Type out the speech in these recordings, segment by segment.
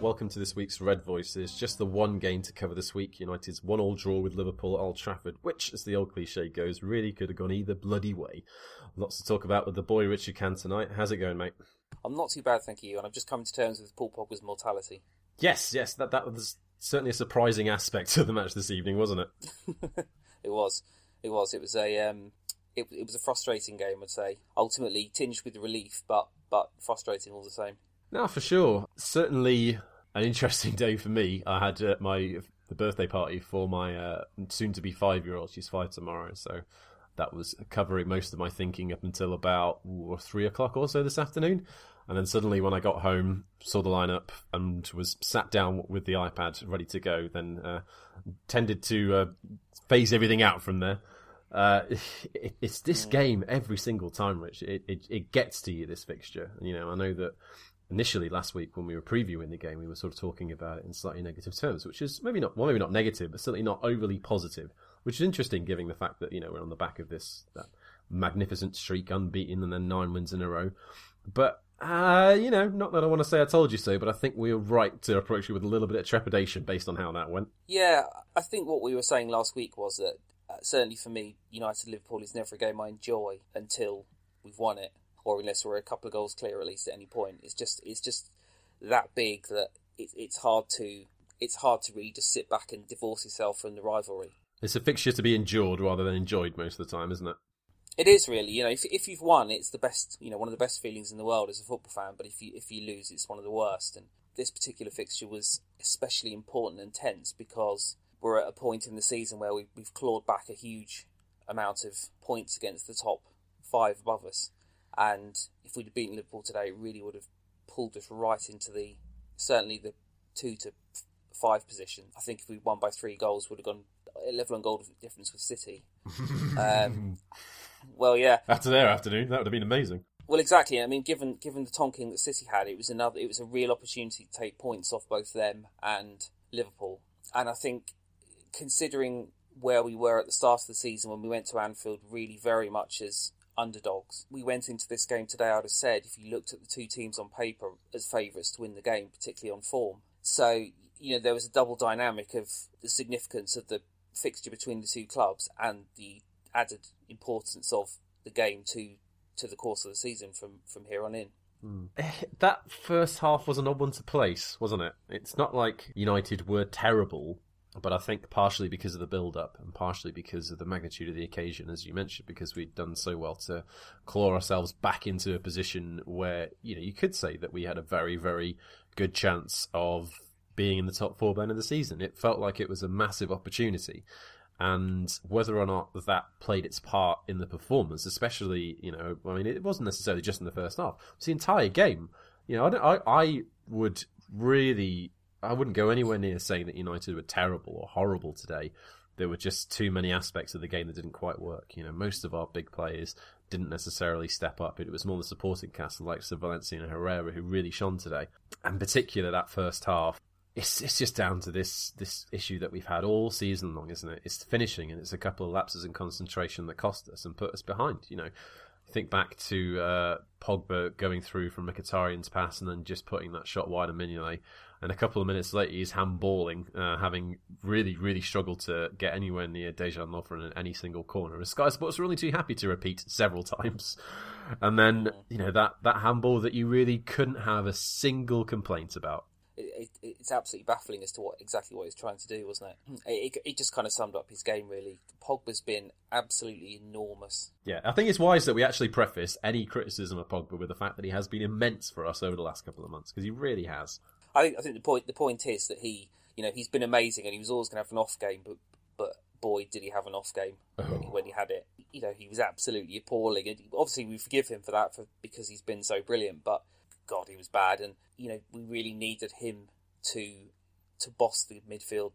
Welcome to this week's Red Voices. Just the one game to cover this week. United's one-all draw with Liverpool at Old Trafford, which, as the old cliche goes, really could have gone either bloody way. Lots to talk about with the boy Richard Can tonight. How's it going, mate? I'm not too bad, thank you. And I've just come to terms with Paul Pogba's mortality. Yes, yes, that that was certainly a surprising aspect of the match this evening, wasn't it? it was. It was. It was a um, it, it was a frustrating game, I'd say. Ultimately tinged with relief, but but frustrating all the same. No, for sure. Certainly an interesting day for me. I had uh, my the birthday party for my uh, soon to be five year old. She's five tomorrow, so that was covering most of my thinking up until about ooh, three o'clock or so this afternoon. And then suddenly, when I got home, saw the lineup and was sat down with the iPad ready to go, then uh, tended to uh, phase everything out from there. Uh, it, it's this game every single time, Rich. It, it, it gets to you this fixture. You know, I know that initially last week when we were previewing the game, we were sort of talking about it in slightly negative terms, which is maybe not well, maybe not negative, but certainly not overly positive. Which is interesting, given the fact that you know we're on the back of this that magnificent streak, unbeaten, and then nine wins in a row. But uh, you know, not that I want to say I told you so, but I think we were right to approach it with a little bit of trepidation based on how that went. Yeah, I think what we were saying last week was that uh, certainly for me, United Liverpool is never a game I enjoy until we've won it, or unless we're a couple of goals clear at least at any point. It's just it's just that big that it, it's hard to it's hard to really just sit back and divorce yourself from the rivalry. It's a fixture to be endured rather than enjoyed most of the time, isn't it? It is really, you know, if if you've won, it's the best, you know, one of the best feelings in the world as a football fan. But if you if you lose, it's one of the worst. And this particular fixture was especially important and tense because we're at a point in the season where we, we've clawed back a huge amount of points against the top five above us. And if we'd have beaten Liverpool today, it really would have pulled us right into the certainly the two to five position. I think if we'd won by three goals, would have gone a level on goal difference with City. um, well, yeah. After their afternoon, that would have been amazing. Well, exactly. I mean, given given the tonking that City had, it was another. It was a real opportunity to take points off both them and Liverpool. And I think, considering where we were at the start of the season when we went to Anfield, really very much as underdogs, we went into this game today. I'd have said if you looked at the two teams on paper as favourites to win the game, particularly on form. So you know there was a double dynamic of the significance of the fixture between the two clubs and the added importance of the game to to the course of the season from from here on in. Mm. That first half was an odd one to place, wasn't it? It's not like United were terrible, but I think partially because of the build up and partially because of the magnitude of the occasion, as you mentioned, because we'd done so well to claw ourselves back into a position where, you know, you could say that we had a very, very good chance of being in the top four by the end of the season. It felt like it was a massive opportunity and whether or not that played its part in the performance, especially you know, I mean, it wasn't necessarily just in the first half; it's the entire game. You know, I, I, I would really, I wouldn't go anywhere near saying that United were terrible or horrible today. There were just too many aspects of the game that didn't quite work. You know, most of our big players didn't necessarily step up. It was more the supporting cast like Valencia and Herrera who really shone today. And particularly that first half, it's it's just down to this this issue that we've had all season long, isn't it? It's finishing, and it's a couple of lapses in concentration that cost us and put us behind. You know, think back to uh, Pogba going through from Mkhitaryan's pass and then just putting that shot wide of Mignolet, and a couple of minutes later he's handballing, uh, having really really struggled to get anywhere near Dejan Lovren in any single corner. And Sky Sports were only too happy to repeat several times. And then you know that that handball that you really couldn't have a single complaint about it, it, it's absolutely baffling as to what exactly what he's trying to do, wasn't it? It, it just kind of summed up his game really. Pogba's been absolutely enormous. Yeah, I think it's wise that we actually preface any criticism of Pogba with the fact that he has been immense for us over the last couple of months because he really has. I think I think the point the point is that he you know he's been amazing and he was always going to have an off game, but but boy did he have an off game oh. when, he, oh. when he had it. You know he was absolutely appalling, and obviously we forgive him for that for because he's been so brilliant, but God, he was bad, and you know we really needed him to to boss the midfield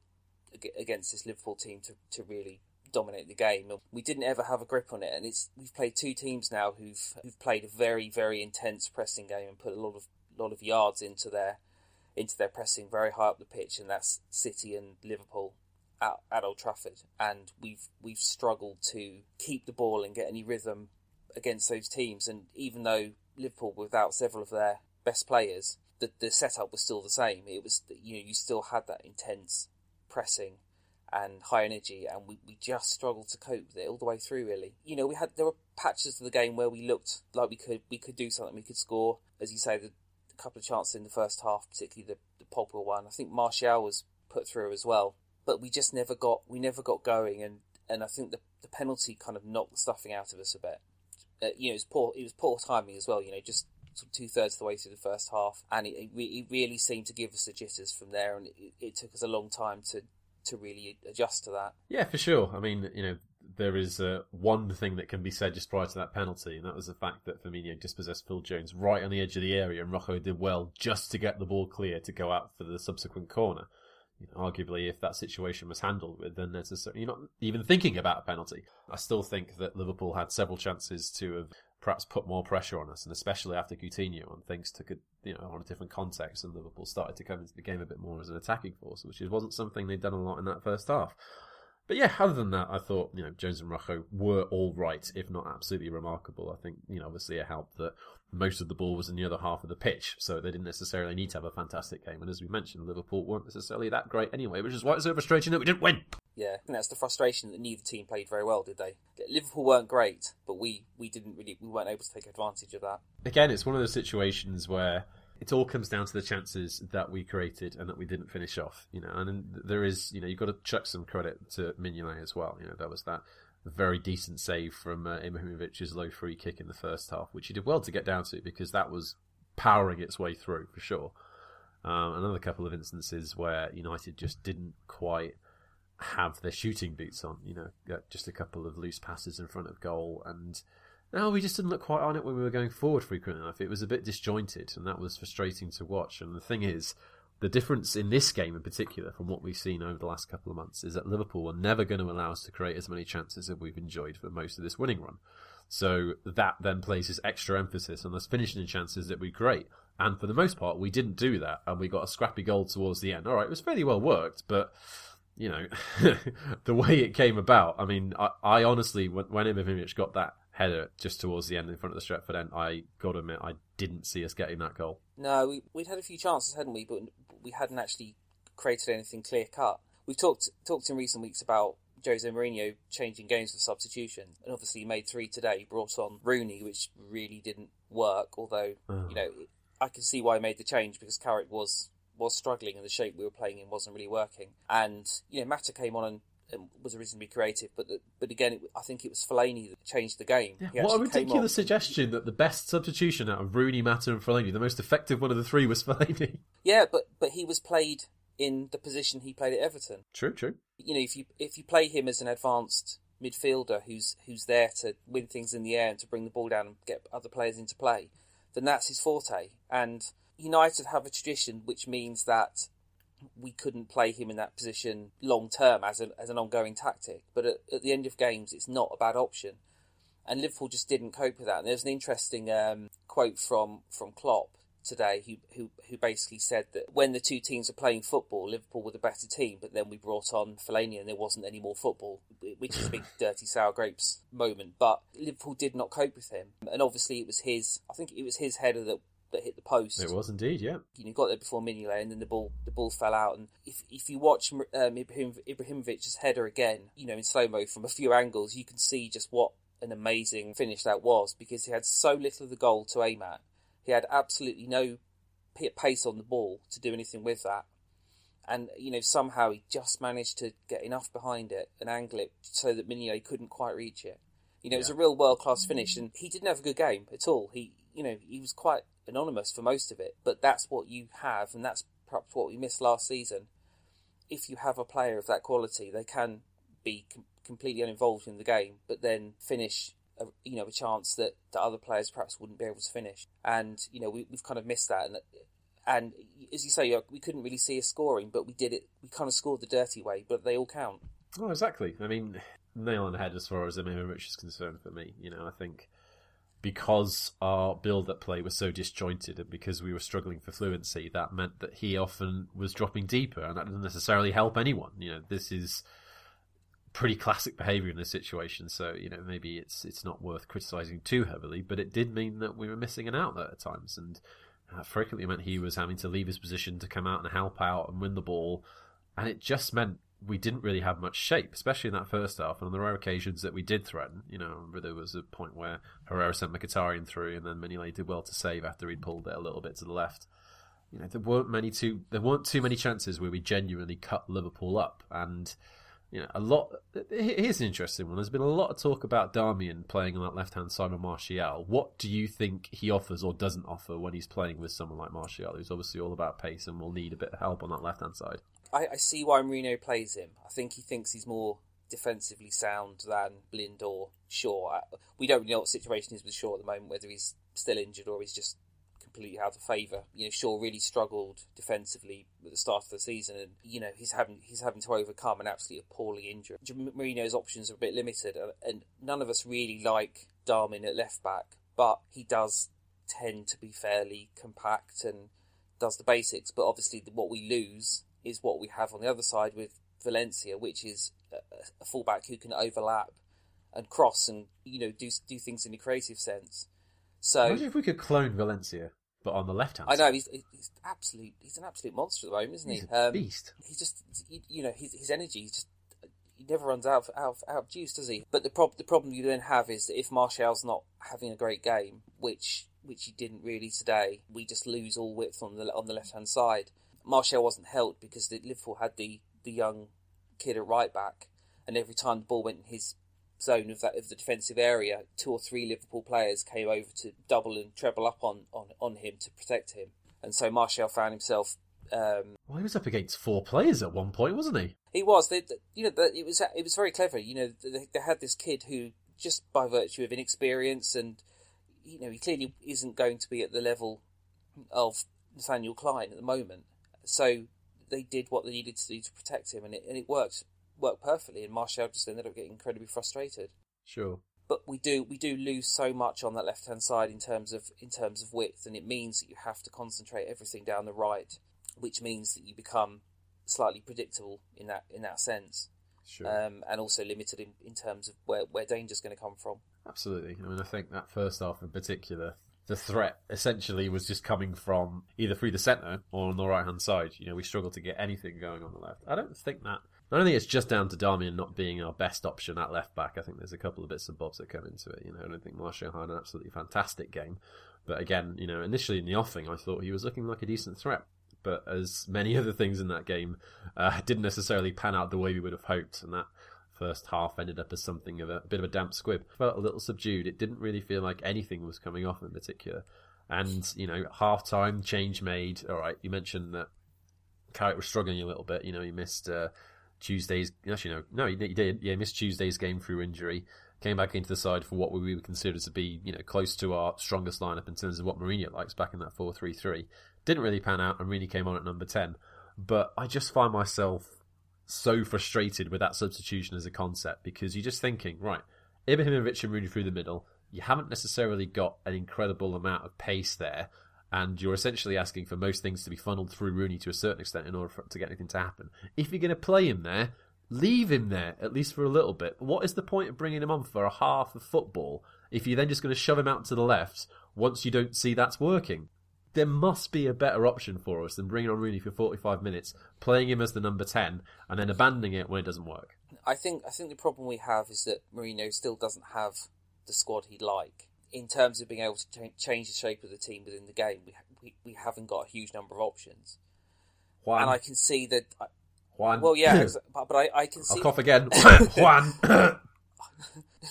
against this Liverpool team to, to really dominate the game. We didn't ever have a grip on it, and it's we've played two teams now who've who've played a very very intense pressing game and put a lot of lot of yards into their into their pressing very high up the pitch, and that's City and Liverpool at, at Old Trafford. And we've we've struggled to keep the ball and get any rhythm against those teams. And even though Liverpool without several of their best players, the the setup was still the same. It was you know you still had that intense pressing and high energy, and we, we just struggled to cope with it all the way through. Really, you know, we had there were patches of the game where we looked like we could we could do something, we could score. As you say, the, couple of chances in the first half, particularly the, the Pogba one. I think Martial was put through as well, but we just never got we never got going, and and I think the the penalty kind of knocked the stuffing out of us a bit. Uh, you know, it was poor it was poor timing as well. You know, just sort of two thirds of the way through the first half, and it, it, it really seemed to give us the jitters from there, and it, it took us a long time to to really adjust to that. Yeah, for sure. I mean, you know, there is uh, one thing that can be said just prior to that penalty, and that was the fact that Firmino dispossessed Phil Jones right on the edge of the area, and Rojo did well just to get the ball clear to go out for the subsequent corner. You know, arguably, if that situation was handled with, then necessarily you're not even thinking about a penalty. I still think that Liverpool had several chances to have perhaps put more pressure on us, and especially after Coutinho, and things took a you know on a different context, and Liverpool started to come into the game a bit more as an attacking force, which wasn't something they'd done a lot in that first half. But yeah, other than that, I thought you know Jones and Rojo were all right, if not absolutely remarkable. I think you know obviously it helped that most of the ball was in the other half of the pitch, so they didn't necessarily need to have a fantastic game. And as we mentioned, Liverpool weren't necessarily that great anyway, which is why it's so frustrating that we didn't win. Yeah, and that's the frustration that neither team played very well, did they? Liverpool weren't great, but we, we didn't really we weren't able to take advantage of that. Again, it's one of those situations where it all comes down to the chances that we created and that we didn't finish off. You know, and there is you know you've got to chuck some credit to Mignolet as well. You know, that was that very decent save from uh, Ibrahimovic's low free kick in the first half, which he did well to get down to because that was powering its way through for sure. Um, another couple of instances where United just didn't quite have their shooting boots on. You know, just a couple of loose passes in front of goal, and no, we just didn't look quite on it when we were going forward frequently enough. It was a bit disjointed, and that was frustrating to watch. And the thing is, the difference in this game in particular from what we've seen over the last couple of months is that Liverpool are never going to allow us to create as many chances as we've enjoyed for most of this winning run. So that then places extra emphasis on us finishing chances that we create. And for the most part, we didn't do that, and we got a scrappy goal towards the end. All right, it was fairly well worked, but you know, the way it came about. I mean, I, I honestly, when, when got that header just towards the end in front of the Stretford end, I got to admit, I didn't see us getting that goal. No, we, we'd had a few chances, hadn't we? But we hadn't actually created anything clear cut. We've talked talked in recent weeks about Jose Mourinho changing games with substitution, and obviously he made three today. Brought on Rooney, which really didn't work. Although oh. you know, I can see why he made the change because Carrick was was struggling and the shape we were playing in wasn't really working. And you know, Mata came on and, and was reasonably creative, but the, but again, it, I think it was Fellaini that changed the game. Yeah, what a ridiculous suggestion that the best substitution out of Rooney, Mata, and Fellaini, the most effective one of the three, was Fellaini. Yeah, but but he was played in the position he played at Everton. True, true. You know, if you if you play him as an advanced midfielder who's who's there to win things in the air and to bring the ball down and get other players into play, then that's his forte. And United have a tradition which means that we couldn't play him in that position long term as, as an ongoing tactic. But at, at, the end of games, it's not a bad option. And Liverpool just didn't cope with that. And there's an interesting um, quote from, from Klopp today who, who who basically said that when the two teams are playing football, Liverpool were the better team, but then we brought on Fellaini and there wasn't any more football, which is a big dirty sour grapes moment. But Liverpool did not cope with him, and obviously it was his. I think it was his header that that hit the post. It was indeed, yeah. You know, got there before Mignolet, and then the ball the ball fell out. And if if you watch um, Ibrahim, Ibrahimovic's header again, you know, in slow mo from a few angles, you can see just what an amazing finish that was because he had so little of the goal to aim at. He had absolutely no pace on the ball to do anything with that. And you know somehow he just managed to get enough behind it and angle it so that Mignolet couldn't quite reach it. You know, yeah. it was a real world class finish, and he didn't have a good game at all. He, you know, he was quite anonymous for most of it, but that's what you have, and that's perhaps what we missed last season. If you have a player of that quality, they can be com- completely uninvolved in the game, but then finish, a, you know, a chance that, that other players perhaps wouldn't be able to finish. And you know, we, have kind of missed that. And and as you say, uh, we couldn't really see a scoring, but we did it. We kind of scored the dirty way, but they all count. Oh, exactly. I mean, nail on the head as far as Ibrahimovic is concerned for me. You know, I think because our build up play was so disjointed and because we were struggling for fluency, that meant that he often was dropping deeper, and that doesn't necessarily help anyone. You know, this is pretty classic behaviour in this situation, so you know maybe it's it's not worth criticising too heavily, but it did mean that we were missing an outlet at times, and uh, frequently meant he was having to leave his position to come out and help out and win the ball, and it just meant we didn't really have much shape, especially in that first half. And on the rare occasions that we did threaten, you know, there was a point where Herrera sent Mkhitaryan through, and then Mignolet did well to save after he'd pulled it a little bit to the left. You know, there weren't many too there weren't too many chances where we genuinely cut Liverpool up, and you know, a lot. Here's an interesting one. There's been a lot of talk about Darmian playing on that left hand side of Martial. What do you think he offers or doesn't offer when he's playing with someone like Martial, who's obviously all about pace and will need a bit of help on that left hand side? I, I see why Mourinho plays him. I think he thinks he's more defensively sound than Blind or Shaw. We don't really know what the situation is with Shaw at the moment, whether he's still injured or he's just completely out of favour. You know, Shaw really struggled defensively at the start of the season, and you know he's having he's having to overcome an absolutely appalling injury. Mourinho's options are a bit limited, uh, and none of us really like Darmian at left back, but he does tend to be fairly compact and does the basics. But obviously, what we lose is what we have on the other side with Valencia, which is a, fullback who can overlap and cross and you know do do things in a creative sense. So imagine if we could clone Valencia but on the left hand. I know he's he's absolute he's an absolute monster at the moment, isn't he's he? A um, beast. He just you know his his energy just he never runs out of, out of, out of juice, does he? But the prob- the problem you then have is that if Martial's not having a great game, which which he didn't really today, we just lose all width on the on the left hand side. Martial wasn't helped because the, Liverpool had the the young kid at right back, and every time the ball went in his zone of that of the defensive area, two or three Liverpool players came over to double and treble up on, on, on him to protect him. And so Martial found himself. Um, well, he was up against four players at one point, wasn't he? He was. They, you know, it was it was very clever. You know, they, they had this kid who, just by virtue of inexperience and, you know, he clearly isn't going to be at the level of Nathaniel Clyne at the moment. So they did what they needed to do to protect him, and it and it worked worked perfectly, and Martial just ended up getting incredibly frustrated. Sure. But we do we do lose so much on that left hand side in terms of in terms of width, and it means that you have to concentrate everything down the right, which means that you become slightly predictable in that in that sense. Sure. Um, and also limited in, in terms of where, where danger's going to come from. Absolutely. I mean, I think that first half in particular, the threat essentially was just coming from either through the centre or on the right hand side. You know, we struggled to get anything going on the left. I don't think that I don't think it's just down to Darmian not being our best option at left back. I think there's a couple of bits and bobs that come into it. You know, I don't think Martial had an absolutely fantastic game, but again, you know, initially in the offing, I thought he was looking like a decent threat. But as many other things in that game uh, didn't necessarily pan out the way we would have hoped, and that first half ended up as something of a, a bit of a damp squib. Felt a little subdued. It didn't really feel like anything was coming off in particular. And you know, half time change made. All right, you mentioned that Carrick was struggling a little bit. You know, he missed. Uh, Tuesday's actually no no he, he did yeah he missed Tuesday's game through injury came back into the side for what we would consider to be you know close to our strongest lineup in terms of what Mourinho likes back in that four three three didn't really pan out and really came on at number 10 but I just find myself so frustrated with that substitution as a concept because you're just thinking right Ibrahimovic and Rooney through the middle you haven't necessarily got an incredible amount of pace there and you're essentially asking for most things to be funneled through Rooney to a certain extent in order for, to get anything to happen. If you're going to play him there, leave him there at least for a little bit. What is the point of bringing him on for a half of football if you're then just going to shove him out to the left once you don't see that's working? There must be a better option for us than bringing on Rooney for 45 minutes, playing him as the number 10, and then abandoning it when it doesn't work. I think I think the problem we have is that Mourinho still doesn't have the squad he'd like in terms of being able to change the shape of the team within the game, we, we, we haven't got a huge number of options. Juan. And I can see that. Juan. Well, yeah, but, but I, I can see. I'll cough again. Juan.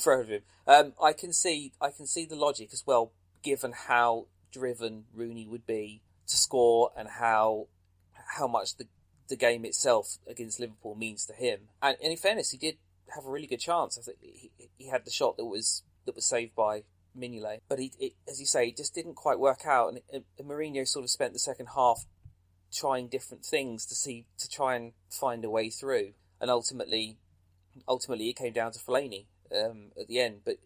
For him. Um, I can see. I can see the logic as well, given how driven Rooney would be to score and how how much the the game itself against Liverpool means to him. And, and in fairness, he did have a really good chance. I think he, he had the shot that was that was saved by Mignolet. But he, it, as you say, it just didn't quite work out. And, and Mourinho sort of spent the second half trying different things to see to try and find a way through. And ultimately, ultimately, it came down to Fellaini um, at the end. But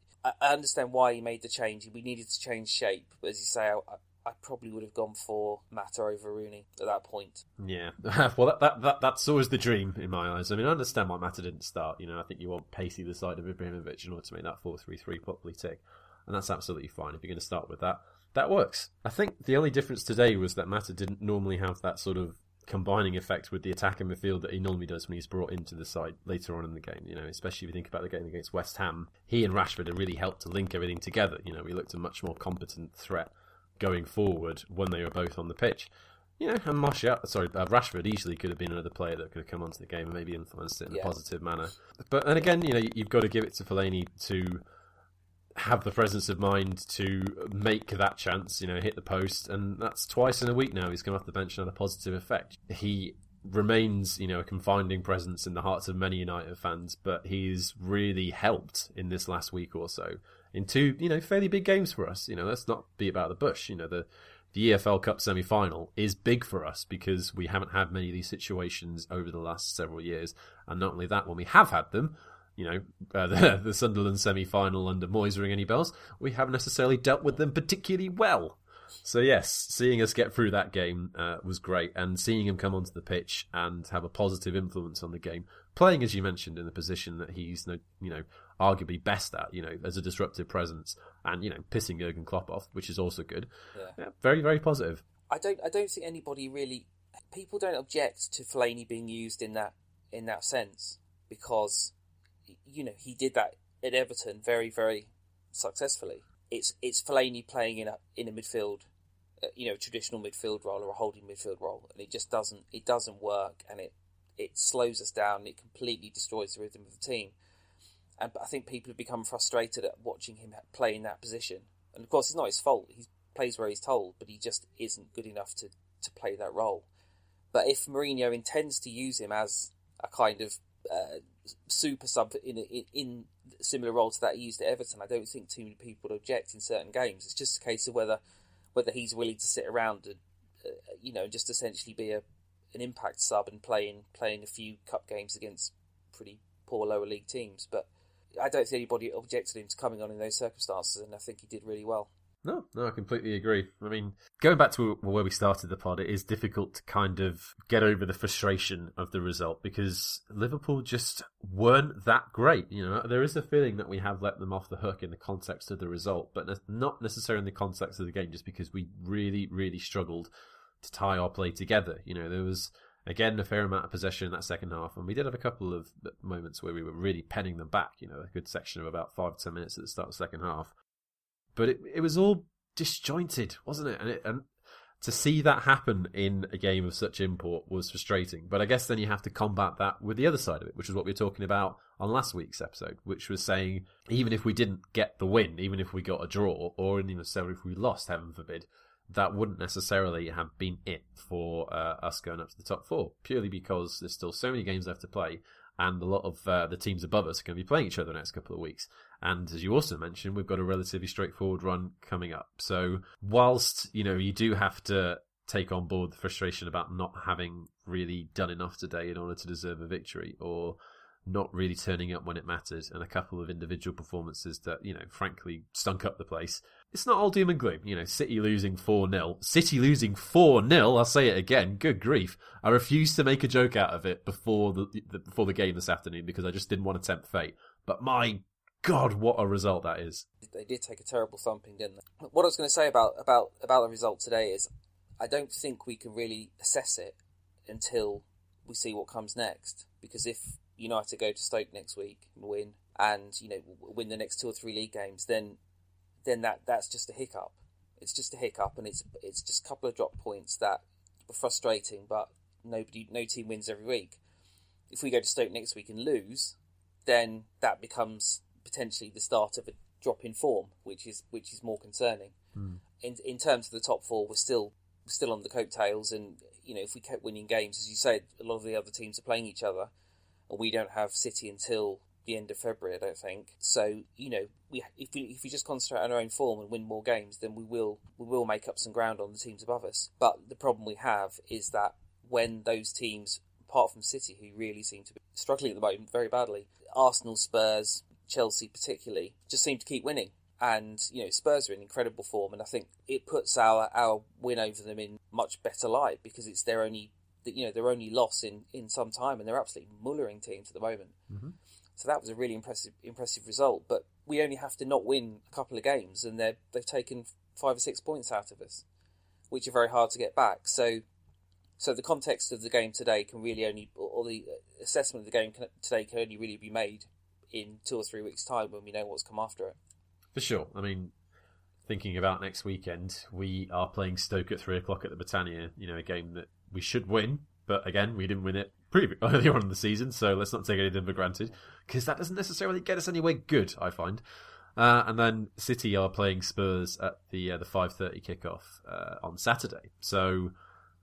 I, understand why he made the change. We needed to change shape. But as you say, I, I probably would have gone for Mata over Rooney at that point. Yeah, well, that, that, that that's always the dream in my eyes. I mean, I understand why Mata didn't start. You know, I think you want pacey the side of Ibrahimovic in order to make that four three three properly tick and that's absolutely fine if you're going to start with that. that works. I think the only difference today was that Mata didn't normally have that sort of combining effect with the attack in midfield that he normally does when he's brought into the side later on in the game. You know, especially if you think about the game against West Ham, he and Rashford have really helped to link everything together. You know, we looked a much more competent threat going forward when they were both on the pitch. You know, and Martial, sorry, uh, Rashford easily could have been another player that could have come onto the game and maybe influenced it in Yeah. a positive manner. But and again, you know, you've got to give it to Fellaini to have the presence of mind to make that chance, you know, hit the post, and that's twice in a week now. He's come off the bench and had a positive effect. He remains, you know, a confining presence in the hearts of many United fans, but he's really helped in this last week or so in two, you know, fairly big games for us. You know, let's not be about the bush. You know, the the EFL Cup semi final is big for us because we haven't had many of these situations over the last several years, and not only that, when we have had them, you know, uh, the, the Sunderland semi final under Moyes ring any bells, we haven't necessarily dealt with them particularly well. So yes, seeing us get through that game uh, was great, and seeing him come onto the pitch and have a positive influence on the game, playing as you mentioned in the position that he's you know arguably best at, you know, as a disruptive presence, and you know pissing Jurgen Klopp off, which is also good. Yeah. Yeah, very very positive. I don't I don't think anybody really people don't object to Fellaini being used in that in that sense because you know he did that at Everton very very successfully. It's it's Fellaini playing in a in a midfield, uh, you know, traditional midfield role or a holding midfield role, and it just doesn't it doesn't work, and it it slows us down. It completely destroys the rhythm of the team, and I think people have become frustrated at watching him play in that position. And of course, it's not his fault. He plays where he's told, but he just isn't good enough to to play that role. But if Mourinho intends to use him as a kind of uh, super sub in, in in similar role to that he used at Everton, I don't think too many people would object in certain games. It's just a case of whether whether he's willing to sit around and uh, you know just essentially be a an impact sub and playing playing a few cup games against pretty poor lower league teams. But I don't think anybody objected him to coming on in those circumstances, and I think he did really well. No, no, I completely agree. I mean, going back to where we started the pod, it is difficult to kind of get over the frustration of the result because Liverpool just weren't that great. You know, there is a feeling that we have let them off the hook in the context of the result, but not necessarily in the context of the game, just because we really, really struggled to tie our play together. You know, there was again a fair amount of possession in that second half, and we did have a couple of moments where we were really penning them back. You know, a good section of about five to ten minutes at the start of the second half but it it was all disjointed, wasn't it? And it, and to see that happen in a game of such import was frustrating. But I guess then you have to combat that with the other side of it, which is what we were talking about on last week's episode, which was saying even if we didn't get the win, even if we got a draw, or even necessarily if we lost, heaven forbid, that wouldn't necessarily have been it for uh, us going up to the top four, purely because there's still so many games left to play. And a lot of uh, the teams above us are going to be playing each other the next couple of weeks. And as you also mentioned, we've got a relatively straightforward run coming up. So whilst, you know, you do have to take on board the frustration about not having really done enough today in order to deserve a victory or not really turning up when it mattered and a couple of individual performances that, you know, frankly stunk up the place. It's not all doom and gloom. You know, City losing 4 0. City losing 4 0. I'll say it again. Good grief. I refused to make a joke out of it before the, the before the game this afternoon because I just didn't want to tempt fate. But my God, what a result that is. They did take a terrible thumping, didn't they? What I was going to say about, about, about the result today is I don't think we can really assess it until we see what comes next. Because if United go to Stoke next week and win, and you know win the next two or three league games, then then that that's just a hiccup. It's just a hiccup, and it's it's just a couple of drop points that were frustrating. But nobody, no team wins every week. If we go to Stoke next week and lose, then that becomes potentially the start of a drop in form, which is which is more concerning. Mm. In in terms of the top four, we're still we're still on the coattails, and you know if we kept winning games, as you said, a lot of the other teams are playing each other, and we don't have City until the end of February, I don't think. So you know, we if we if we just concentrate on our own form and win more games, then we will we will make up some ground on the teams above us. But the problem we have is that when those teams, apart from City, who really seem to be struggling at the moment very badly, Arsenal, Spurs, Chelsea particularly, just seem to keep winning. And you know, Spurs are in incredible form, and I think it puts our our win over them in much better light because it's their only you know their only loss in in some time, and they're absolutely mullering teams at the moment. Mm-hmm. So that was a really impressive impressive result. But we only have to not win a couple of games, and they they've taken five or six points out of us, which are very hard to get back. So, so the context of the game today can really only, or the assessment of the game today can only really be made in two or three weeks' time when we know what's come after it. For sure. I mean, thinking about next weekend, we are playing Stoke at three o'clock at the Britannia. You know, a game that we should win, but again, we didn't win it pretty earlier on in the season, so let's not take anything for granted because that doesn't necessarily get us anywhere good. I find. Uh, and then City are playing Spurs at the uh, the five thirty kickoff uh, on Saturday, so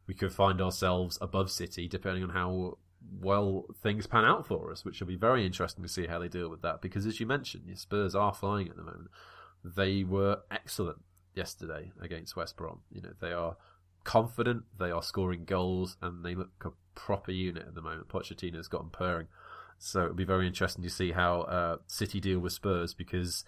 we could find ourselves above City depending on how well things pan out for us, which will be very interesting to see how they deal with that. Because as you mentioned, the Spurs are flying at the moment. They were excellent yesterday against West Brom. You know they are confident, they are scoring goals, and they look a proper unit at the moment. Pochettino's got them purring. So it'll be very interesting to see how uh, City deal with Spurs because,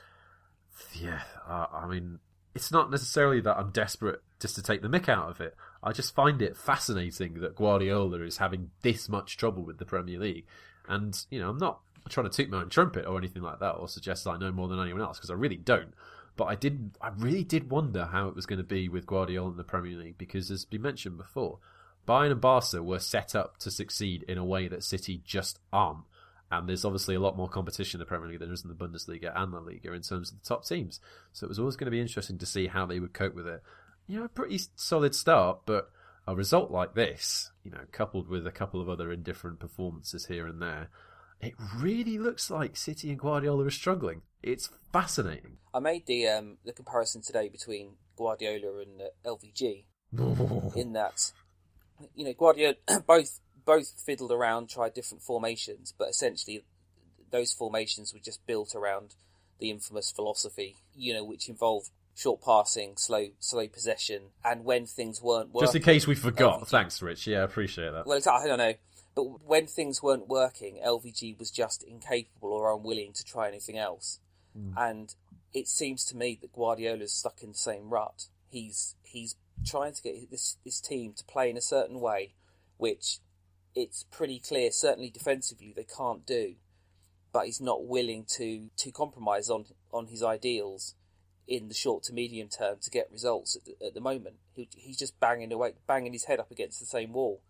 yeah, uh, I mean, it's not necessarily that I'm desperate just to take the mick out of it. I just find it fascinating that Guardiola is having this much trouble with the Premier League. And, you know, I'm not trying to toot my own trumpet or anything like that or suggest that I know more than anyone else because I really don't. But I did, I really did wonder how it was going to be with Guardiola in the Premier League because, as we mentioned before, Bayern and Barca were set up to succeed in a way that City just aren't. And there's obviously a lot more competition in the Premier League than there is in the Bundesliga and the Liga in terms of the top teams. So it was always going to be interesting to see how they would cope with it. You know, a pretty solid start, but a result like this, you know, coupled with a couple of other indifferent performances here and there, it really looks like City and Guardiola are struggling. It's fascinating. I made the um, the comparison today between Guardiola and uh, LVG, in that you know Guardiola both both fiddled around, tried different formations, but essentially those formations were just built around the infamous philosophy, you know, which involved short passing, slow slow possession, and when things weren't working. Just in case we forgot. LVG, Thanks, Rich. Yeah, I appreciate that. Well, I don't know. But when things weren't working, LVG was just incapable or unwilling to try anything else. Mm. And it seems to me that Guardiola's stuck in the same rut. He's he's trying to get this this team to play in a certain way, which it's pretty clear, certainly defensively, they can't do. But he's not willing to to compromise on on his ideals in the short to medium term to get results at the, at the moment. He, he's just banging away, banging his head up against the same wall,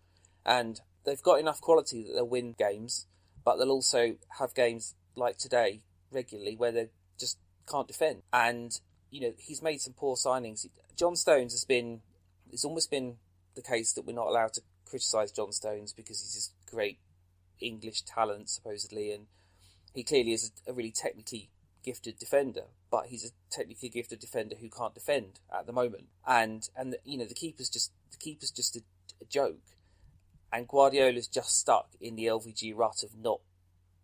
and they've got enough quality that they'll win games, but they'll also have games like today regularly where they just can't defend. And you know he's made some poor signings. John Stones has been. It's almost been the case that we're not allowed to criticise John Stones because he's this great English talent supposedly, and he clearly is a, a really technically gifted defender, but he's a technically gifted defender who can't defend at the moment. And and the, you know the keeper's just the keeper's just a, a joke and Guardiola's just stuck in the LVG rut of not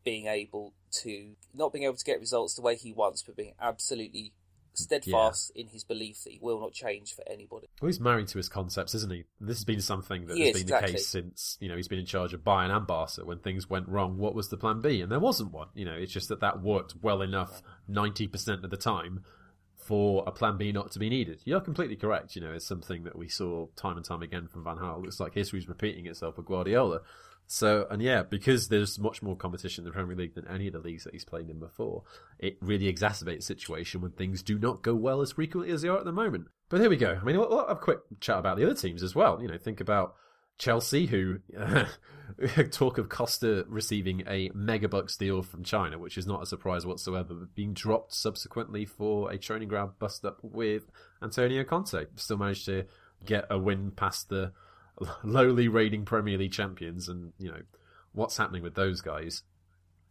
being able to not being able to get results the way he wants, but being absolutely steadfast yeah. in his belief that he will not change for anybody. Well, he's married to his concepts, isn't he? This has been something that he has is, been exactly. the case since you know he's been in charge of Bayern and Barca. When things went wrong, what was the plan B? And there wasn't one. You know, it's just that that worked well enough ninety percent of the time for a plan B not to be needed. You're completely correct. You know, it's something that we saw time and time again from Van Gaal. It looks like history's repeating itself with Guardiola. So, and yeah, because there's much more competition in the Premier League than any of the leagues that he's played in before, it really exacerbates the situation when things do not go well as frequently as they are at the moment. But here we go. I mean, we'll, we'll have a quick chat about the other teams as well. You know, think about Chelsea, who talk of Costa receiving a megabucks deal from China, which is not a surprise whatsoever, but being dropped subsequently for a training ground bust up with Antonio Conte. Still managed to get a win past the lowly reigning Premier League champions, and you know what's happening with those guys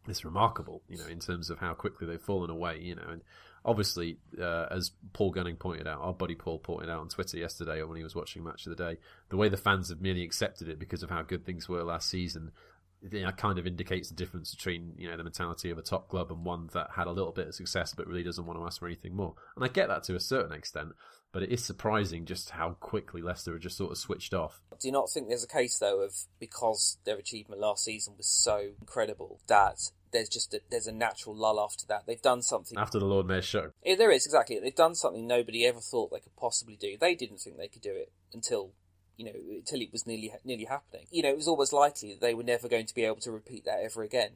is remarkable. You know, in terms of how quickly they've fallen away. You know, and obviously, uh, as Paul Gunning pointed out, our buddy Paul pointed out on Twitter yesterday or when he was watching Match of the Day, the way the fans have merely accepted it because of how good things were last season. It kind of indicates the difference between you know the mentality of a top club and one that had a little bit of success but really doesn't want to ask for anything more. And I get that to a certain extent, but it is surprising just how quickly Leicester have just sort of switched off. Do you not think there's a case though of because their achievement last season was so incredible that there's just a, there's a natural lull after that. They've done something after the Lord Mayor's show. Yeah, there is exactly. They've done something nobody ever thought they could possibly do. They didn't think they could do it until you know until it was nearly nearly happening. You know, it was almost likely that they were never going to be able to repeat that ever again.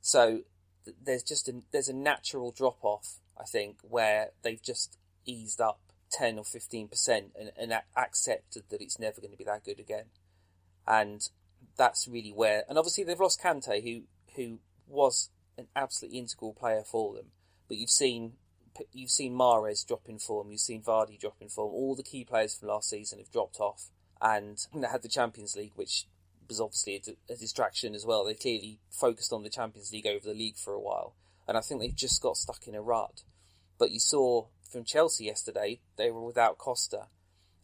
So there's just a there's a natural drop off. I think where they've just eased up ten or fifteen percent and, and accepted that it's never going to be that good again. And that's really where, and obviously they've lost Kante, who who was an absolutely integral player for them. But you've seen you've seen Mahrez drop in form, you've seen Vardy drop in form. All the key players from last season have dropped off, and they had the Champions League, which was obviously a, a, distraction as well. They clearly focused on the Champions League over the league for a while, and I think they've just got stuck in a rut. But you saw from Chelsea yesterday, they were without Costa,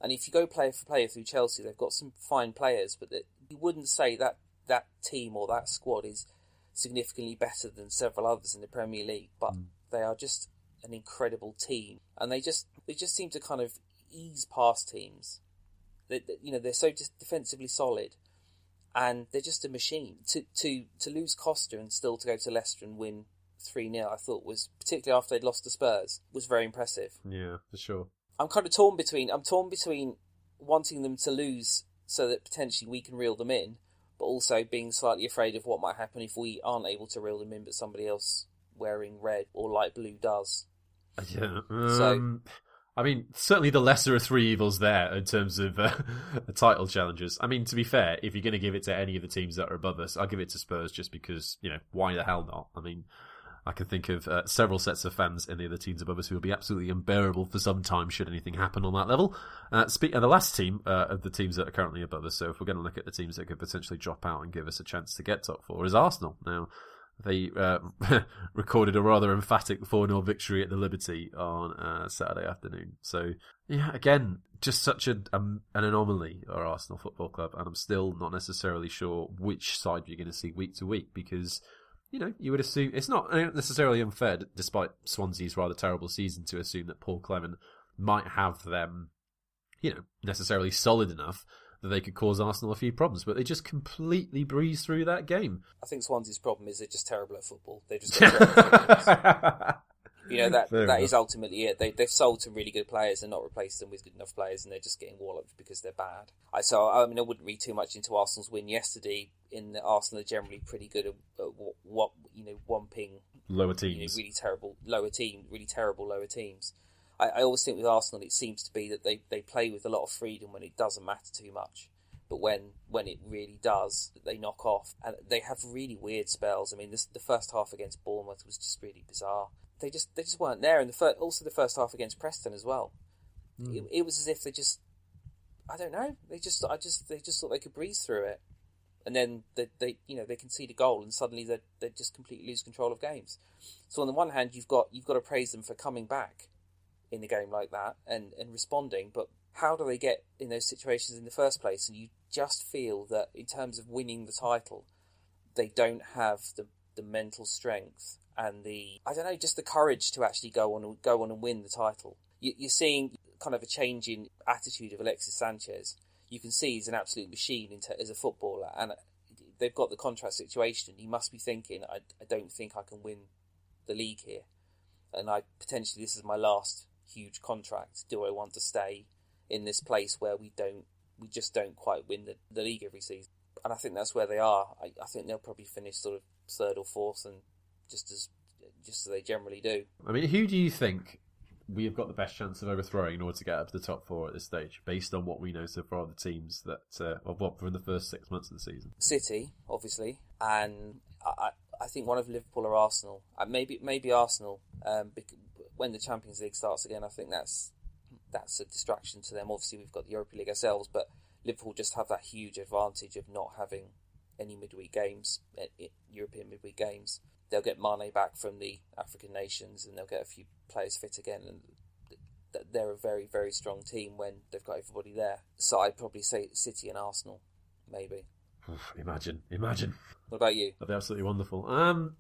and if you go player for player through Chelsea, they've got some fine players, but you wouldn't say that that team or that squad is significantly better than several others in the Premier League. But mm. they are just an incredible team, and they just they just seem to kind of ease past teams. They, they, you know, they're so just defensively solid, and they're just a machine. To to to lose Costa and still to go to Leicester and win three 0 I thought was particularly after they'd lost to Spurs was very impressive. Yeah, for sure. I'm kind of torn between I'm torn between wanting them to lose so that potentially we can reel them in, but also being slightly afraid of what might happen if we aren't able to reel them in, but somebody else wearing red or light blue does. Yeah. Um, so, I mean, certainly the lesser of three evils there in terms of uh, the title challenges. I mean, to be fair, if you're going to give it to any of the teams that are above us, I'll give it to Spurs just because, you know, why the hell not? I mean, I can think of uh, several sets of fans in the other teams above us who will be absolutely unbearable for some time should anything happen on that level. Uh, speak, the last team uh, of the teams that are currently above us, so if we're going to look at the teams that could potentially drop out and give us a chance to get top four, is Arsenal. Now, they uh, recorded a rather emphatic 4 0 victory at the Liberty on uh, Saturday afternoon. So, yeah, again, just such a, um, an anomaly, our Arsenal Football Club, and I'm still not necessarily sure which side you're going to see week to week because, you know, you would assume it's not uh, necessarily unfair, despite Swansea's rather terrible season, to assume that Paul Clement might have them, you know, necessarily solid enough that they could cause Arsenal a few problems, but they just completely breeze through that game. I think Swansea's problem is they're just terrible at football. They just you know that Fair that is ultimately it. They they've sold some really good players and not replaced them with good enough players, and they're just getting walloped because they're bad. I so I mean I wouldn't read too much into Arsenal's win yesterday. In that Arsenal are generally pretty good at, at what, what, you know whumping lower teams, you know, really terrible lower team, really terrible lower teams. I, I always think with Arsenal, it seems to be that they, they play with a lot of freedom when it doesn't matter too much. But when, when it really does, they knock off. And they have really weird spells. I mean, this, the first half against Bournemouth was just really bizarre. They just they just weren't there. And the first, also the first half against Preston as well. Mm. It, it was as if they just I don't know. They just I just they just thought they could breeze through it, and then they, they you know they concede a goal and suddenly they they just completely lose control of games. So on the one hand, you've got you've got to praise them for coming back in a game like that and, and responding, but how do they get in those situations in the first place? And you just feel that in terms of winning the title, they don't have the, the mental strength and the I don't know, just the courage to actually go on and go on and win the title. You, you're seeing kind of a change in attitude of Alexis Sanchez. You can see he's an absolute machine as a footballer, and they've got the contract situation. He must be thinking, I, I don't think I can win the league here, and I potentially this is my last huge contract. Do I want to stay in this place where we don't, we just don't quite win the, the league every season? And I think that's where they are. I, I think they'll probably finish sort of third or fourth, and just as just as they generally do. I mean, who do you think we have got the best chance of overthrowing in order to get up to the top four at this stage, based on what we know so far of the teams that, uh, of what from the first six months of the season? City, obviously, and I, I think one of Liverpool or Arsenal, uh, maybe maybe Arsenal, um, when the Champions League starts again, I think that's that's a distraction to them. Obviously, we've got the Europa League ourselves, but Liverpool just have that huge advantage of not having any midweek games, eh, European midweek games. They'll get Mane back from the African nations, and they'll get a few players fit again, and they're a very very strong team when they've got everybody there. So I'd probably say City and Arsenal, maybe. Imagine, imagine. What about you? That'd be absolutely wonderful. Um,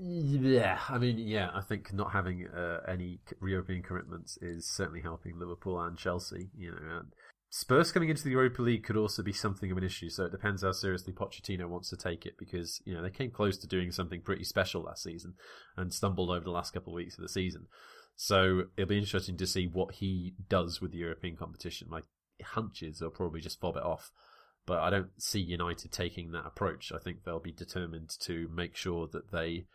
yeah, I mean, yeah, I think not having uh, any European commitments is certainly helping Liverpool and Chelsea. You know, Spurs coming into the Europa League could also be something of an issue. So it depends how seriously Pochettino wants to take it, because you know they came close to doing something pretty special last season and stumbled over the last couple of weeks of the season. So it'll be interesting to see what he does with the European competition. My hunches, they'll probably just fob it off but I don't see United taking that approach. I think they'll be determined to make sure that they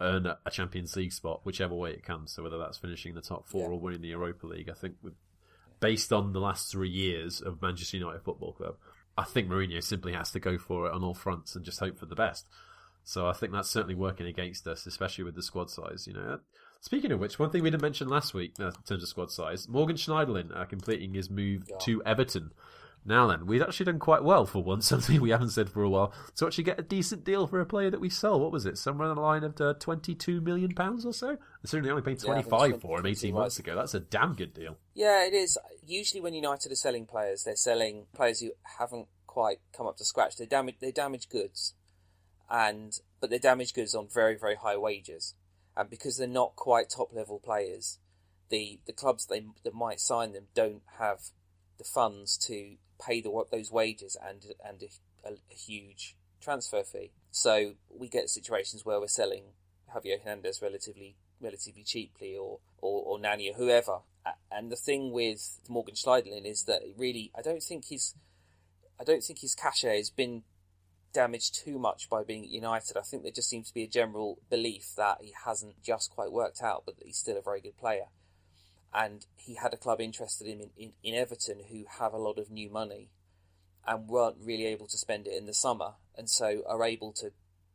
earn a Champions League spot, whichever way it comes. So whether that's finishing the top four Yeah. or winning the Europa League, I think with, based on the last three years of Manchester United Football Club, I think Mourinho simply has to go for it on all fronts and just hope for the best. So I think that's certainly working against us, especially with the squad size. You know, speaking of which, one thing we didn't mention last week uh, in terms of squad size, Morgan Schneiderlin uh, completing his move Yeah. to Everton. Now then, we'd actually done quite well for once, something we haven't said for a while, to actually get a decent deal for a player that we sold. What was it? Somewhere on the line of uh, twenty-two million pounds or so. Certainly only paid Yeah, I twenty-five it's for him eighteen months ago. That's a damn good deal. Yeah, it is. Usually, when United are selling players, they're selling players who haven't quite come up to scratch. They damage they damage goods, and but they damage goods on very very high wages, and because they're not quite top level players, the the clubs they that might sign them don't have the funds to pay the those wages and and a, a, a huge transfer fee. So we get situations where we're selling Javier Hernandez relatively relatively cheaply, or or, or Nani or whoever. And the thing with Morgan Schneiderlin is that really, I don't think his, I don't think his cachet has been damaged too much by being at United. I think there just seems to be a general belief that he hasn't just quite worked out, but that he's still a very good player. And he had a club interested in in, in, Everton who have a lot of new money and weren't really able to spend it in the summer, and so are able to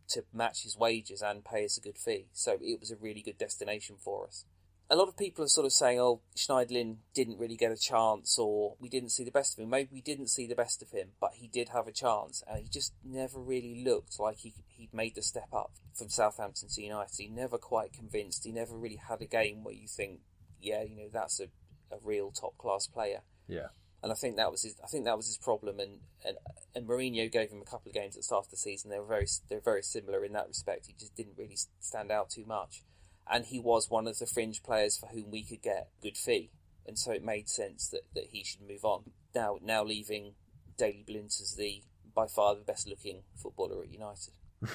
to match his wages and pay us a good fee. So it was a really good destination for us. A lot of people are sort of saying, "Oh, Schneiderlin didn't really get a chance, or we didn't see the best of him." Maybe we didn't see the best of him, but he did have a chance, and he just never really looked like he he'd made the step up from Southampton to United. He never quite convinced. He never really had a game where you think, "Yeah, you know, that's a, a real top class player." Yeah. and I think that was his. I think that was his problem. And and and Mourinho gave him a couple of games at the start of the season. They were very they're very similar in that respect. He just didn't really stand out too much, and he was one of the fringe players for whom we could get good fee, and so it made sense that, that he should move on. Now now leaving Daley Blind as the by far the best looking footballer at United.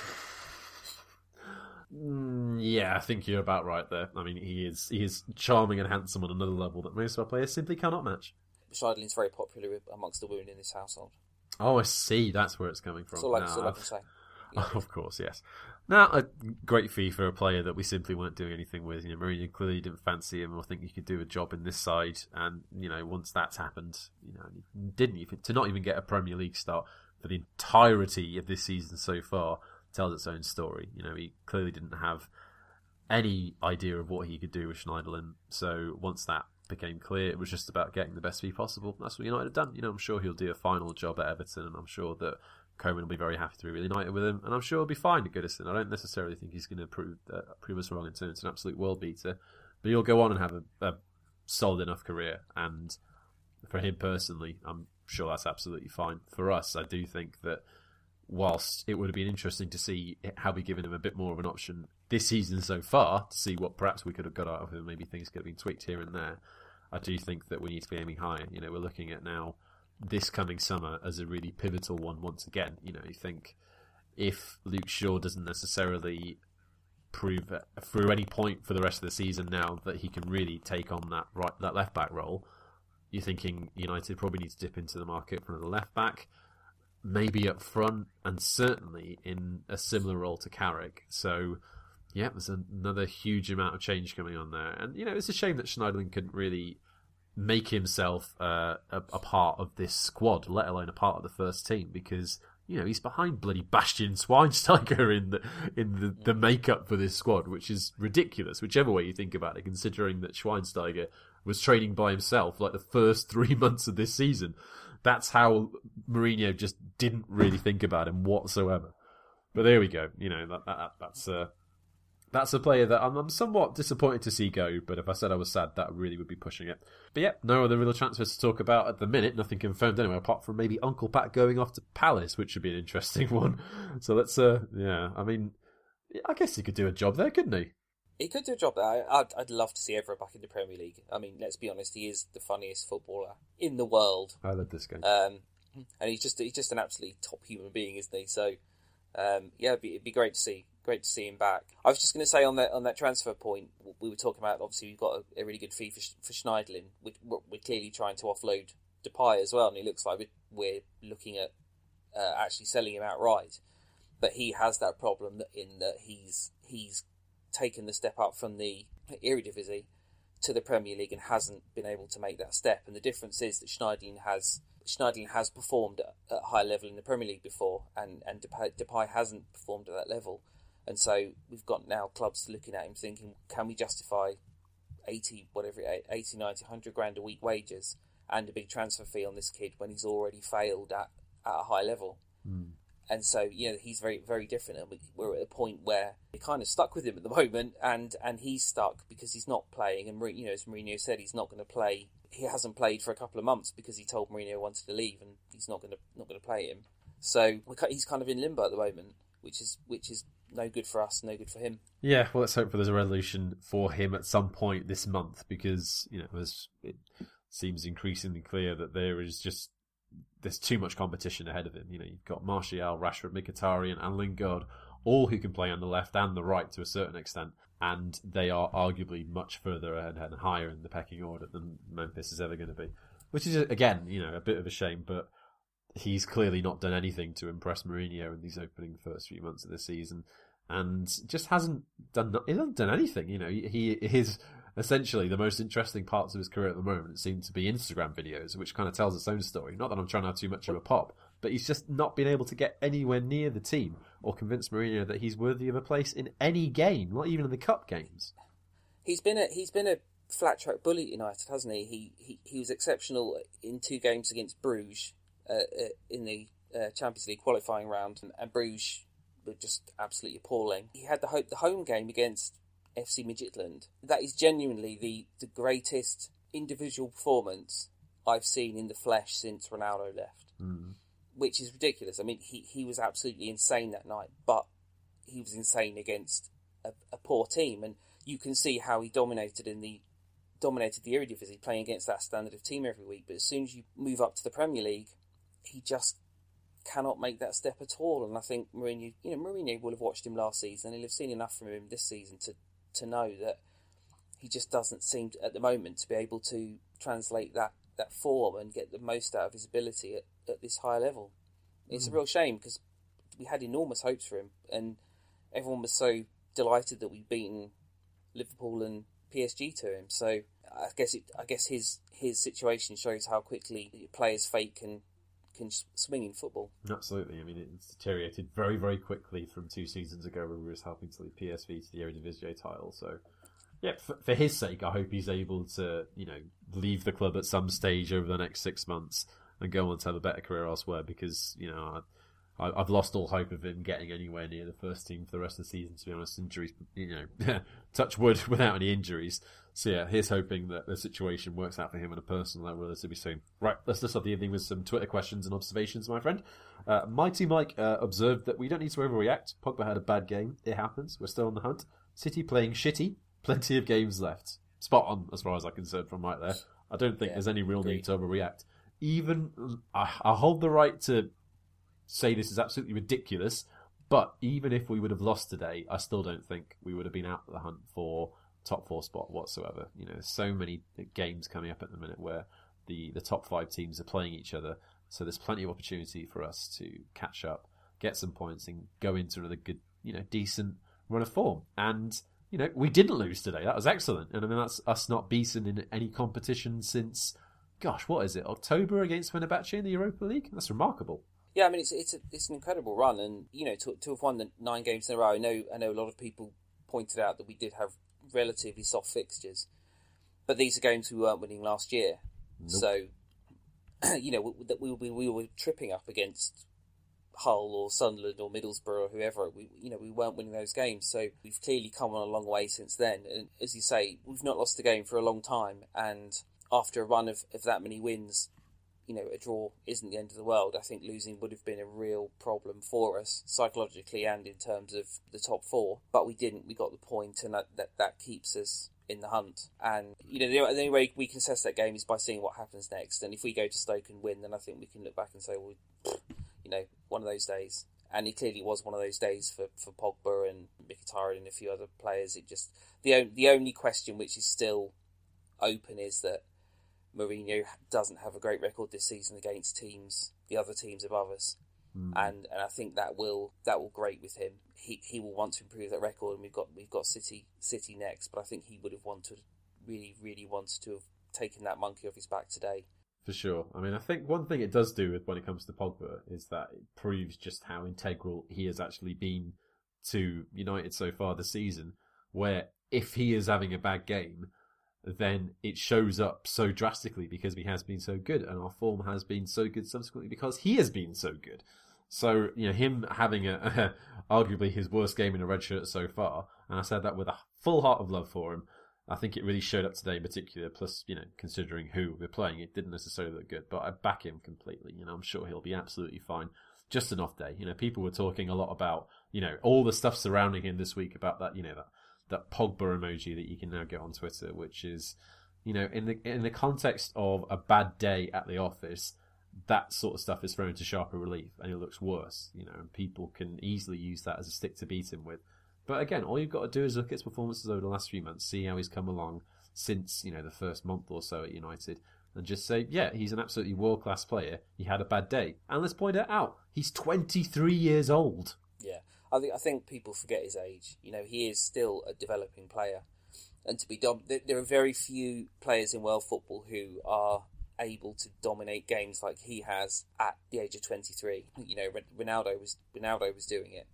Mm, yeah, I think you're about right there. I mean, he is he is charming and handsome on another level that most of our players simply cannot match. Schneiderlin's very popular amongst the women in this household. Oh, I see. That's where it's coming from. That's all I, No, that's all I can say. Of course, yes. Now, a great fee for a player that we simply weren't doing anything with. You know, Mourinho clearly didn't fancy him or think he could do a job in this side. And, you know, once that's happened, you know, didn't even, to not even get a Premier League start for the entirety of this season so far tells its own story. You know, he clearly didn't have any idea of what he could do with Schneiderlin. So once that became clear, it was just about getting the best fee possible. That's what United have done. You know, I'm sure he'll do a final job at Everton, and I'm sure that Koeman will be very happy to be reunited with him, and I'm sure he'll be fine at Goodison. I don't necessarily think he's going to prove uh, prove us wrong in terms of an absolute world beater, but he'll go on and have a, a solid enough career. And for him personally, I'm sure that's absolutely fine. For us, I do think that whilst it would have been interesting to see how we given him a bit more of an option this season so far to see what perhaps we could have got out of him, maybe things could have been tweaked here and there. I do think that we need to be aiming higher. You know, we're looking at now this coming summer as a really pivotal one once again. You know, you think if Luke Shaw doesn't necessarily prove through any point for the rest of the season now that he can really take on that right that left back role, you're thinking United probably need to dip into the market for another left back, maybe up front, and certainly in a similar role to Carrick. So. Yeah, there's another huge amount of change coming on there, and you know it's a shame that Schneiderlin couldn't really make himself uh, a, a part of this squad, let alone a part of the first team, because you know he's behind bloody Bastian Schweinsteiger in the in the, the makeup for this squad, which is ridiculous, whichever way you think about it, considering that Schweinsteiger was training by himself like the first three months of this season. That's how Mourinho just didn't really think about him whatsoever. But there we go. You know that, that that's uh, that's a player that I'm, I'm somewhat disappointed to see go, but if I said I was sad, that really would be pushing it. But yeah, no other real transfers to talk about at the minute. Nothing confirmed anyway, apart from maybe Uncle Pat going off to Palace, which would be an interesting one. So let's, uh, yeah, I mean, I guess he could do a job there, couldn't he? He could do a job there. I- I'd, I'd love to see Evra back in the Premier League. I mean, let's be honest, he is the funniest footballer in the world. I love this guy. Um, and he's just he's just an absolutely top human being, isn't he? So, um, yeah, it'd be, it'd be great to see great to see him back. I was just going to say on that on that transfer point, we were talking about obviously we've got a, a really good fee for, for Schneiderlin. We, we're, clearly trying to offload Depay as well, and it looks like we're, we're looking at uh, actually selling him outright. But he has that problem that in that he's he's taken the step up from the Eredivisie to the Premier League and hasn't been able to make that step. And the difference is that Schneiderlin has Schneiderlin has performed at, a high level in the Premier League before, and and Depay, Depay hasn't performed at that level. And so we've got now clubs looking at him thinking, can we justify 80, whatever, 80, 90, 100 grand a week wages and a big transfer fee on this kid when he's already failed at, at a high level? Mm. And so, you know, he's very, very different. And we're at a point where we're kind of stuck with him at the moment, and, and he's stuck because he's not playing. And, you know, as Mourinho said, he's not going to play. He hasn't played for a couple of months because he told Mourinho wanted to leave, and he's not going to not going to play him. So he's kind of in limbo at the moment, which is which is no good for us, no good for him. Yeah, well, let's hope for there's a resolution for him at some point this month because you know as it seems increasingly clear that there is just there's too much competition ahead of him. You know, you've got Martial, Rashford, Mkhitaryan, and Lingard, all who can play on the left and the right to a certain extent, and they are arguably much further ahead and higher in the pecking order than Memphis is ever going to be. Which is again, you know, a bit of a shame, but he's clearly not done anything to impress Mourinho in these opening first few months of the season, and just hasn't done he hasn't done anything. You know, he is essentially the most interesting parts of his career at the moment seem to be Instagram videos, which kind of tells its own story. Not that I'm trying to have too much of a pop, but he's just not been able to get anywhere near the team or convince Mourinho that he's worthy of a place in any game, not even in the cup games. He's been a he's been a flat track bully at United, hasn't he? He he, he was exceptional in two games against Bruges uh, uh, in the uh, Champions League qualifying round, and, and Bruges were just absolutely appalling. He had the ho- the home game against FC Midtjylland. That is genuinely the, the greatest individual performance I've seen in the flesh since Ronaldo left. Mm. Which is ridiculous. I mean, he, he was absolutely insane that night, but he was insane against a, a poor team, and you can see how he dominated in the dominated the Eredivisie, playing against that standard of team every week. But as soon as you move up to the Premier League, he just cannot make that step at all. And I think Mourinho, you know, Mourinho will have watched him last season. He'll have seen enough from him this season to to know that he just doesn't seem to, at the moment to be able to translate that that form and get the most out of his ability at, at this high level. It's mm. a real shame because we had enormous hopes for him, and everyone was so delighted that we'd beaten Liverpool and PSG to him. So I guess it, I guess his his situation shows how quickly players' fate can can swing in football. Absolutely. I mean, it's deteriorated very, very quickly from two seasons ago when we were helping to lead PSV to the Eredivisie title. So, yeah, for, for, his sake, I hope he's able to, you know, leave the club at some stage over the next six months and go on to have a better career elsewhere because, you know, I, I've lost all hope of him getting anywhere near the first team for the rest of the season, to be honest. Injuries, you know, touch wood without any injuries. So yeah, here's hoping that the situation works out for him on a personal level relatively soon. Right, let's start the evening with some Twitter questions and observations, my friend. Uh, Mighty Mike uh, observed that we don't need to overreact. Pogba had a bad game. It happens. We're still on the hunt. City playing shitty. Plenty of games left. Spot on, as far as I'm concerned, from right there. I don't think yeah, there's any real need to overreact. Even I, I hold the right to say this is absolutely ridiculous, but even if we would have lost today, I still don't think we would have been out of the hunt for top four spot whatsoever. You know, so many games coming up at the minute where the, the top five teams are playing each other. So there's plenty of opportunity for us to catch up, get some points, and go into another good, you know, decent run of form. And you know, we didn't lose today. That was excellent. And I mean, that's us not beaten in any competition since, gosh, what is it? October against Fenerbahce in the Europa League. That's remarkable. Yeah, I mean, it's it's a, it's an incredible run, and you know, to, to have won the nine games in a row. I know I know a lot of people pointed out that we did have relatively soft fixtures. But these are games we weren't winning last year. Nope. So, you know, that we, we, we were tripping up against Hull or Sunderland or Middlesbrough or whoever. We, you know, we weren't winning those games. So we've clearly come on a long way since then. And as you say, we've not lost a game for a long time. And after a run of, of that many wins, you know, a draw isn't the end of the world. I think losing would have been a real problem for us psychologically and in terms of the top four. But we didn't. We got the point, and that that, that keeps us in the hunt. And you know, the, the only way we can assess that game is by seeing what happens next. And if we go to Stoke and win, then I think we can look back and say, well, you know, one of those days. And it clearly was one of those days for, for Pogba and Mkhitaryan and a few other players. It just the the only question which is still open is that Mourinho doesn't have a great record this season against teams, the other teams above us. mm. and and I think that will that will grate with him. He he will want to improve that record, and we've got we've got City City next, but I think he would have wanted really really wanted to have taken that monkey off his back today. For sure. I mean, I think one thing it does do with when it comes to Pogba is that it proves just how integral he has actually been to United so far this season. Where if he is having a bad game, then it shows up so drastically because he has been so good, and our form has been so good subsequently because he has been so good. So you know him having a, arguably his worst game in a red shirt so far, and I said that with a full heart of love for him. I think it really showed up today in particular. Plus, you know, considering who we're playing, it didn't necessarily look good, but I back him completely. You know, I'm sure he'll be absolutely fine. Just an off day. You know, people were talking a lot about, you know, all the stuff surrounding him this week about that, you know, that that Pogba emoji that you can now get on Twitter, which is, you know, in the in the context of a bad day at the office, that sort of stuff is thrown to sharper relief, and it looks worse. You know, and people can easily use that as a stick to beat him with. But again, all you've got to do is look at his performances over the last few months, see how he's come along since you know the first month or so at United, and just say, yeah, he's an absolutely world class player. He had a bad day, and let's point it out. He's 23 years old. I think I think people forget his age. You know, he is still a developing player, and to be dom- there are very few players in world football who are able to dominate games like he has at the age of 23. You know, Ronaldo was Ronaldo was doing it,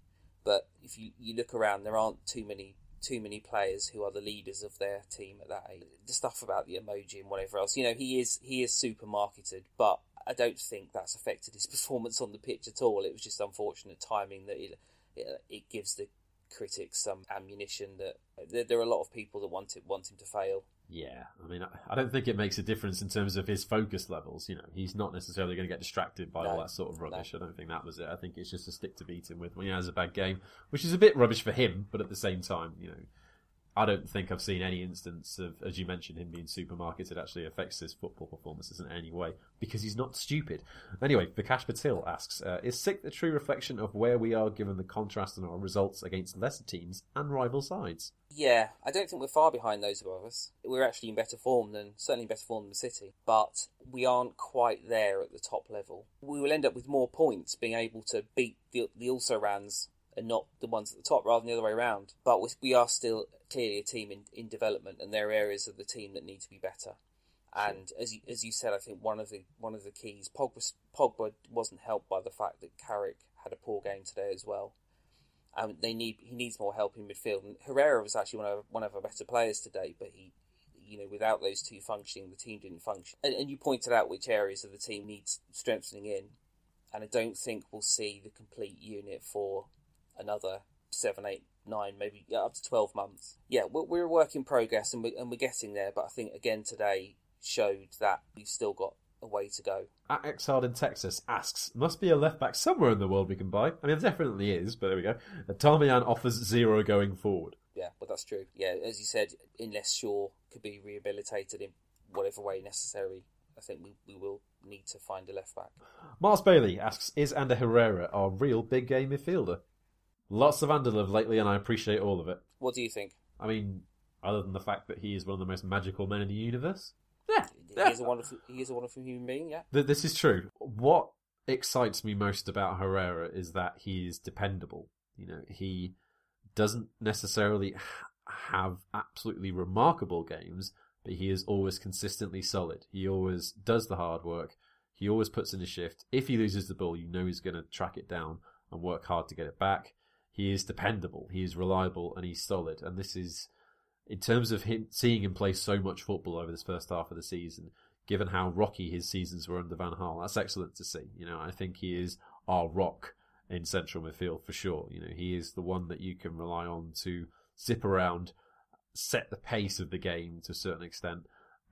but if you, you look around, there aren't too many too many players who are the leaders of their team at that age. The stuff about the emoji and whatever else, you know, he is he is super marketed, but I don't think that's affected his performance on the pitch at all. It was just unfortunate timing that it it, it gives the critics some ammunition that uh, there, there, are a lot of people that want it want him to fail. Yeah, I mean, I don't think it makes a difference in terms of his focus levels. You know, he's not necessarily going to get distracted by no, all that sort of rubbish. No. I don't think that was it. I think it's just a stick to beat him with when he has a bad game, which is a bit rubbish for him, but at the same time, you know, I don't think I've seen any instance of, as you mentioned, him being supermarketed actually affects his football performances in any way because he's not stupid. Anyway, Vikash Patil asks, uh, is sick the true reflection of where we are given the contrast in our results against lesser teams and rival sides? Yeah, I don't think we're far behind those above us. We're actually in better form than, certainly better form than the City, but we aren't quite there at the top level. We will end up with more points being able to beat the, the also rans and not the ones at the top rather than the other way around. But we are still clearly a team in, in development, and there are areas of the team that need to be better. And as you, as you said, I think one of the one of the keys Pogba, Pogba wasn't helped by the fact that Carrick had a poor game today as well. Um, they need he needs more help in midfield. And Herrera was actually one of one of our better players today, but he, you know, without those two functioning, the team didn't function. And, and you pointed out which areas of the team needs strengthening in, and I don't think we'll see the complete unit for another seven, eight, nine, maybe yeah, up to 12 months. Yeah, we're, we're a work in progress and we're, and we're getting there, but I think again today showed that we've still got a way to go. At Exiled in Texas asks, must be a left back somewhere in the world we can buy. I mean, there definitely is, but there we go. Darmian offers zero going forward. Yeah, well, that's true. Yeah, as you said, unless Shaw could be rehabilitated in whatever way necessary, I think we, we will need to find a left back. Mars Bailey asks, is Ander Herrera our real big game midfielder? Lots of underlove lately, and I appreciate all of it. What do you think? I mean, other than the fact that he is one of the most magical men in the universe. Yeah, he is a wonderful. He is a wonderful human being. Yeah, this is true. What excites me most about Herrera is that he is dependable. You know, he doesn't necessarily have absolutely remarkable games, but he is always consistently solid. He always does the hard work. He always puts in a shift. If he loses the ball, you know he's going to track it down and work hard to get it back he is dependable, he is reliable, and he's solid. And this is, in terms of him seeing him play so much football over this first half of the season, given how rocky his seasons were under Van Gaal, that's excellent to see. You know, I think he is our rock in central midfield for sure. You know, he is the one that you can rely on to zip around, set the pace of the game to a certain extent,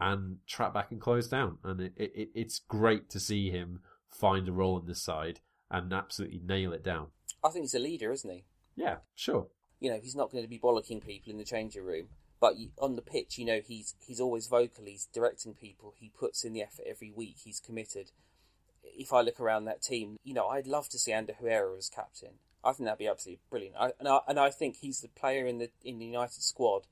and trap back and close down. And it, it, it's great to see him find a role in this side and absolutely nail it down. I think he's a leader, isn't he? Yeah, sure. You know, he's not going to be bollocking people in the changing room, but on the pitch, you know, he's he's always vocal. He's directing people. He puts in the effort every week. He's committed. If I look around that team, you know, I'd love to see Ander Herrera as captain. I think that'd be absolutely brilliant. I, and, I, and I think he's the player in the in the United squad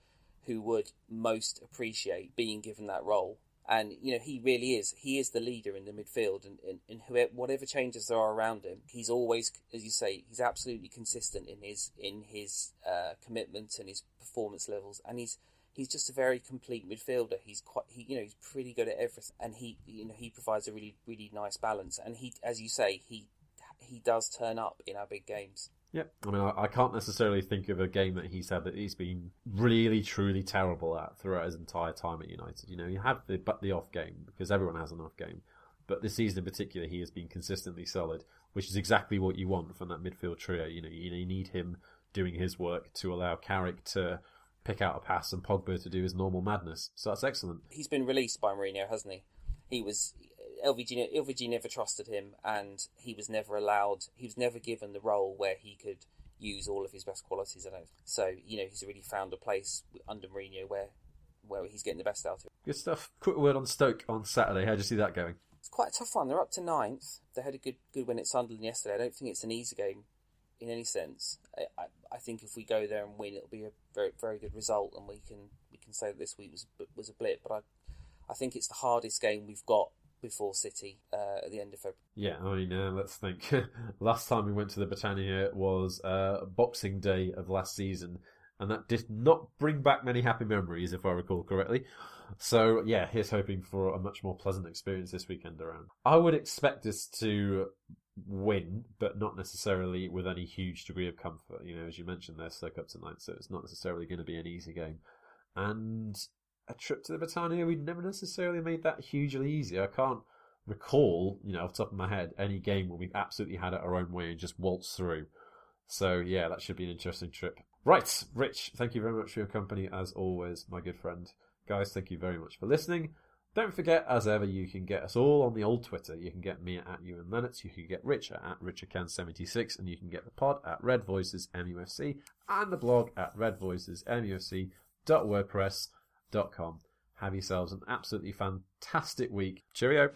who would most appreciate being given that role And you know he really is. He is the leader in the midfield, and, and, and whoever, whatever changes there are around him, he's always, as you say, he's absolutely consistent in his in his uh, commitment and his performance levels, and he's he's just a very complete midfielder. He's quite, he, you know, he's pretty good at everything, and he, you know, he provides a really, really nice balance. And he, as you say, he, he does turn up in our big games. Yeah, I mean, I, I can't necessarily think of a game that he's had that he's been really, truly terrible at throughout his entire time at United. You know, he had the but the off game because everyone has an off game, but this season in particular, he has been consistently solid, which is exactly what you want from that midfield trio. You know, you, you need him doing his work to allow Carrick to pick out a pass and Pogba to do his normal madness. So that's excellent. He's been released by Mourinho, hasn't he? He was LVG. LVG never trusted him, and he was never allowed. He was never given the role where he could use all of his best qualities. I don't. So you know, he's really found a place under Mourinho where where he's getting the best out of it. Good stuff. Quick word on Stoke on Saturday. How do you see that going? It's quite a tough one. They're up to ninth. They had a good good win at Sunderland yesterday. I don't think it's an easy game in any sense. I, I, I think if we go there and win, it'll be a very very good result, and we can we can say that this week was was a blip. But I I think it's the hardest game we've got before City uh, at the end of February. Yeah, I mean, uh, let's think. last time we went to the Britannia was uh, Boxing Day of last season, and that did not bring back many happy memories, if I recall correctly. So, yeah, here's hoping for a much more pleasant experience this weekend around. I would expect us to win, but not necessarily with any huge degree of comfort. You know, as you mentioned, they're stuck up tonight, so it's not necessarily going to be an easy game. And a trip to the Britannia, we'd never necessarily made that hugely easy. I can't recall, you know, off the top of my head, any game where we've absolutely had it our own way and just waltzed through. So yeah, that should be an interesting trip. Right, Rich, thank you very much for your company as always, my good friend. Guys, thank you very much for listening. Don't forget, as ever, you can get us all on the old Twitter. You can get me at Ewan Lennox, you can get Richard at RichardCan76, and you can get the pod at Red Voices and the blog at redvoicesmufc.wordpress.com. Have yourselves an absolutely fantastic week. Cheerio!